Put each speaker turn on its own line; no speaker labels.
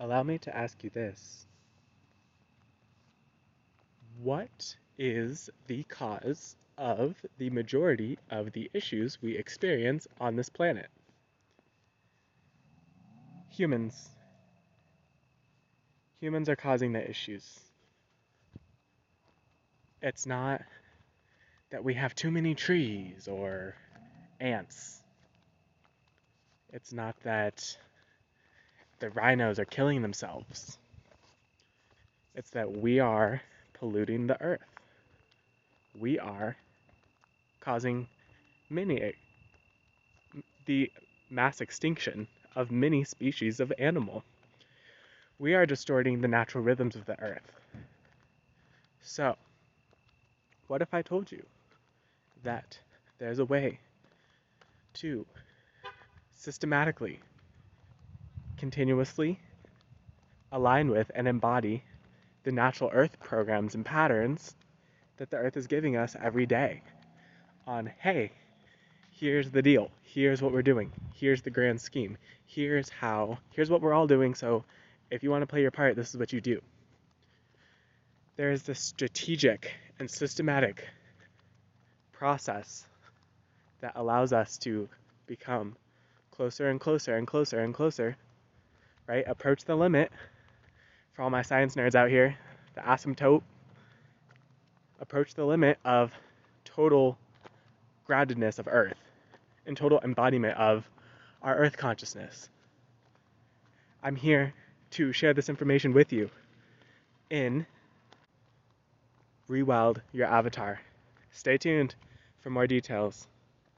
allow me to ask you this. What is the cause of the majority of the issues we experience on this planet? Humans. Humans are causing the issues. It's not that we have too many trees or ants. It's not that the rhinos are killing themselves. It's that we are polluting the earth. We are causing many the mass extinction of many species of animal. We are distorting the natural rhythms of the earth. So, what if I told you that there's a way to systematically, continuously align with and embody the natural earth programs and patterns that the earth is giving us every day. On hey here's the deal. Here's what we're doing. Here's the grand scheme. Here's how here's what we're all doing. So if you want to play your part this is what you do. There is this strategic and systematic process that allows us to become closer and closer and closer and closer, right? Approach the limit for all my science nerds out here, the asymptote, approach the limit of total groundedness of Earth and total embodiment of our Earth consciousness. I'm here to share this information with you in Rewild Your Avatar. Stay tuned for more details.